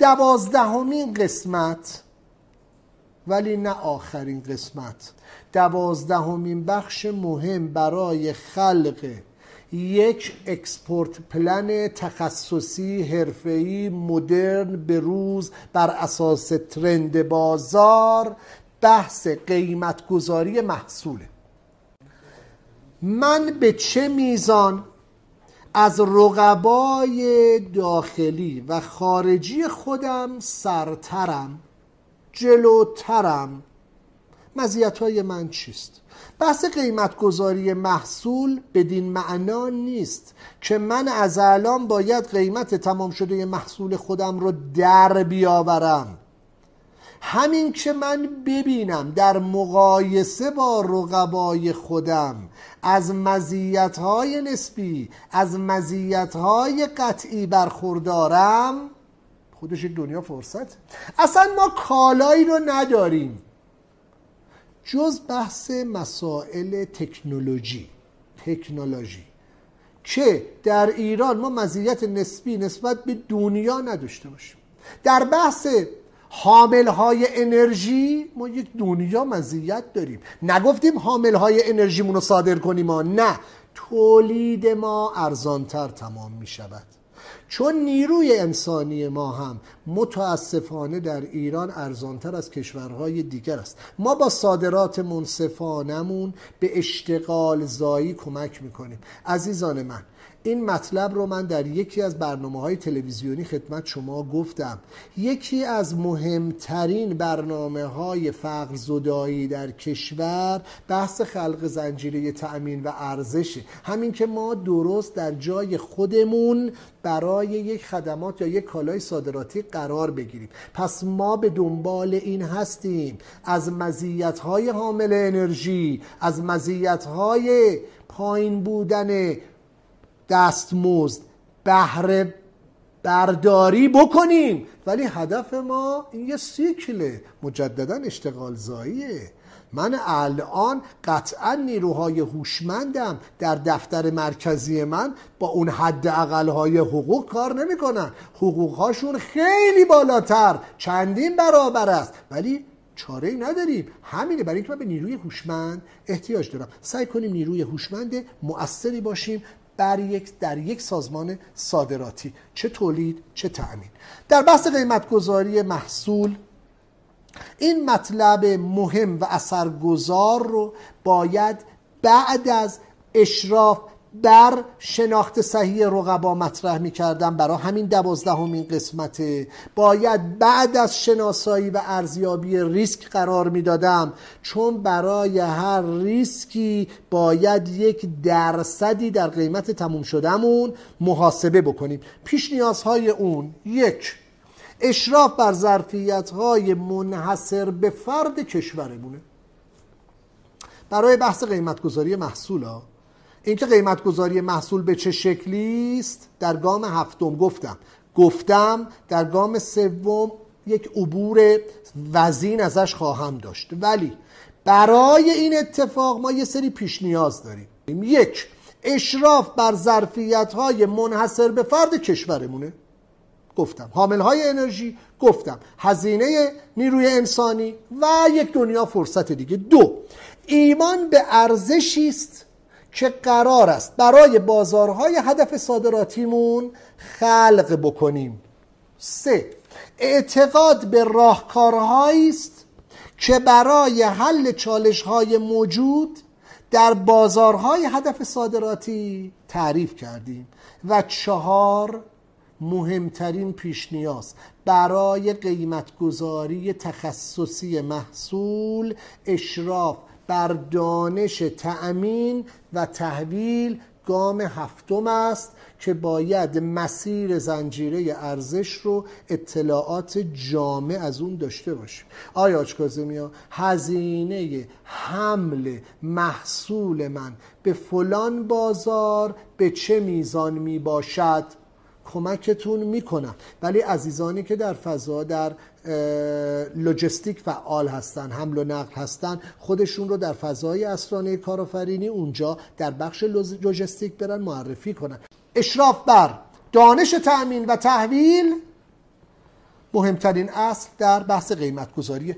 دوازدهمین قسمت. ولی نه آخرین قسمت. دوازدهمین بخش مهم برای خلق یک اکسپورت پلن تخصصی حرفه‌ای مدرن به روز بر اساس ترند بازار بحث قیمت گذاری محصوله. من به چه میزان از رقبای داخلی و خارجی خودم سرترم جلوترم. مزیت های من چیست؟ بحث قیمت گذاری محصول بدین معنا نیست که من از الان باید قیمت تمام شده محصول خودم رو در بیاورم. همین که من ببینم در مقایسه با رقبای خودم از مزیت‌های نسبی از مزیت‌های قطعی برخوردارم خودش دنیا فرصت. اصلا ما کالایی رو نداریم. جز بحث مسائل تکنولوژی تکنولوژی که در ایران ما مزیت نسبی نسبت به دنیا نداشته باشیم. در بحث حامل های انرژی ما یک دنیا مزیت داریم. نگفتیم حامل های انرژیمون رو صادر کنیم ما نه. تولید ما ارزانتر تمام می شود چون نیروی انسانی ما هم متاسفانه در ایران ارزانتر از کشورهای دیگر است. ما با صادرات منصفانمون به اشتغال زایی کمک می‌کنیم. عزیزان من این مطلب رو من در یکی از برنامه های تلویزیونی خدمت شما گفتم. یکی از مهمترین برنامه های فقر زدایی در کشور بحث خلق زنجیره تأمین و ارزشه همین که ما درست در جای خودمون برای یک خدمات یا یک کالای صادراتی قرار بگیریم. پس ما به دنبال این هستیم. از مزیت های حامل انرژی از مزیت های پایین بودن دستمزد بهره برداری بکنیم. ولی هدف ما این یه سیکله مجددا اشتغال زاییه من الان قطعا نیروهای هوشمندم در دفتر مرکزی من با اون حد های حقوق کار نمی‌کنن. حقوقهاشون خیلی بالاتر چندین برابر است. ولی چاره ای نداریم. همینه. برای اینکه من به نیروی هوشمند احتیاج دارم. سعی کنیم نیروی هوشمند مؤثری باشیم در یک در یک سازمان صادراتی. چه تولید چه تأمین. در بحث قیمت گذاری محصول این مطلب مهم و اثرگذار رو باید بعد از اشراف در شناخت صحیح رقبا مطرح می کردم برای همین دوازدهمین قسمت. باید بعد از شناسایی و ارزیابی ریسک قرار می دادم چون برای هر ریسکی باید یک درصدی در قیمت تموم شدهمون محاسبه بکنیم. پیش نیازهای اون یک اشراف بر ظرفیت های منحصر به فرد کشورمونه. برای بحث قیمتگذاری محصول ها اینکه قیمت گذاری محصول به چه شکلی است در گام هفتم گفتم. گفتم در گام سوم یک عبور وزین ازش خواهم داشت. ولی برای این اتفاق ما یه سری پیش نیاز داریم. یک اشراف بر ظرفیت های منحصر به فرد کشورمونه. گفتم. حامل های انرژی گفتم. هزینه نیروی انسانی و یک دنیا فرصت دیگه. دو ایمان به ارزشی است که قرار است برای بازارهای هدف صادراتیمون خلق بکنیم. سه اعتقاد به راهکارهایی است که برای حل چالش های موجود در بازارهای هدف صادراتی تعریف کردیم. و چهار مهمترین پیش نیاز برای قیمتگذاری تخصصی محصول اشراف بر دانش تأمین و تحویل گام هفتم است که باید مسیر زنجیره ارزش رو اطلاعات جامع از اون داشته باشیم. آیا ها هزینه حمل محصول من به فلان بازار به چه میزان می باشد کمکتون می‌کنم. ولی عزیزانی که در فضا در لوجستیک فعال هستن حمل و نقل هستن خودشون رو در فضای اسرانه کارآفرینی اونجا در بخش لوجستیک برن معرفی کنن. اشراف بر دانش تأمین و تحویل مهمترین اصل در بحث قیمت گذاری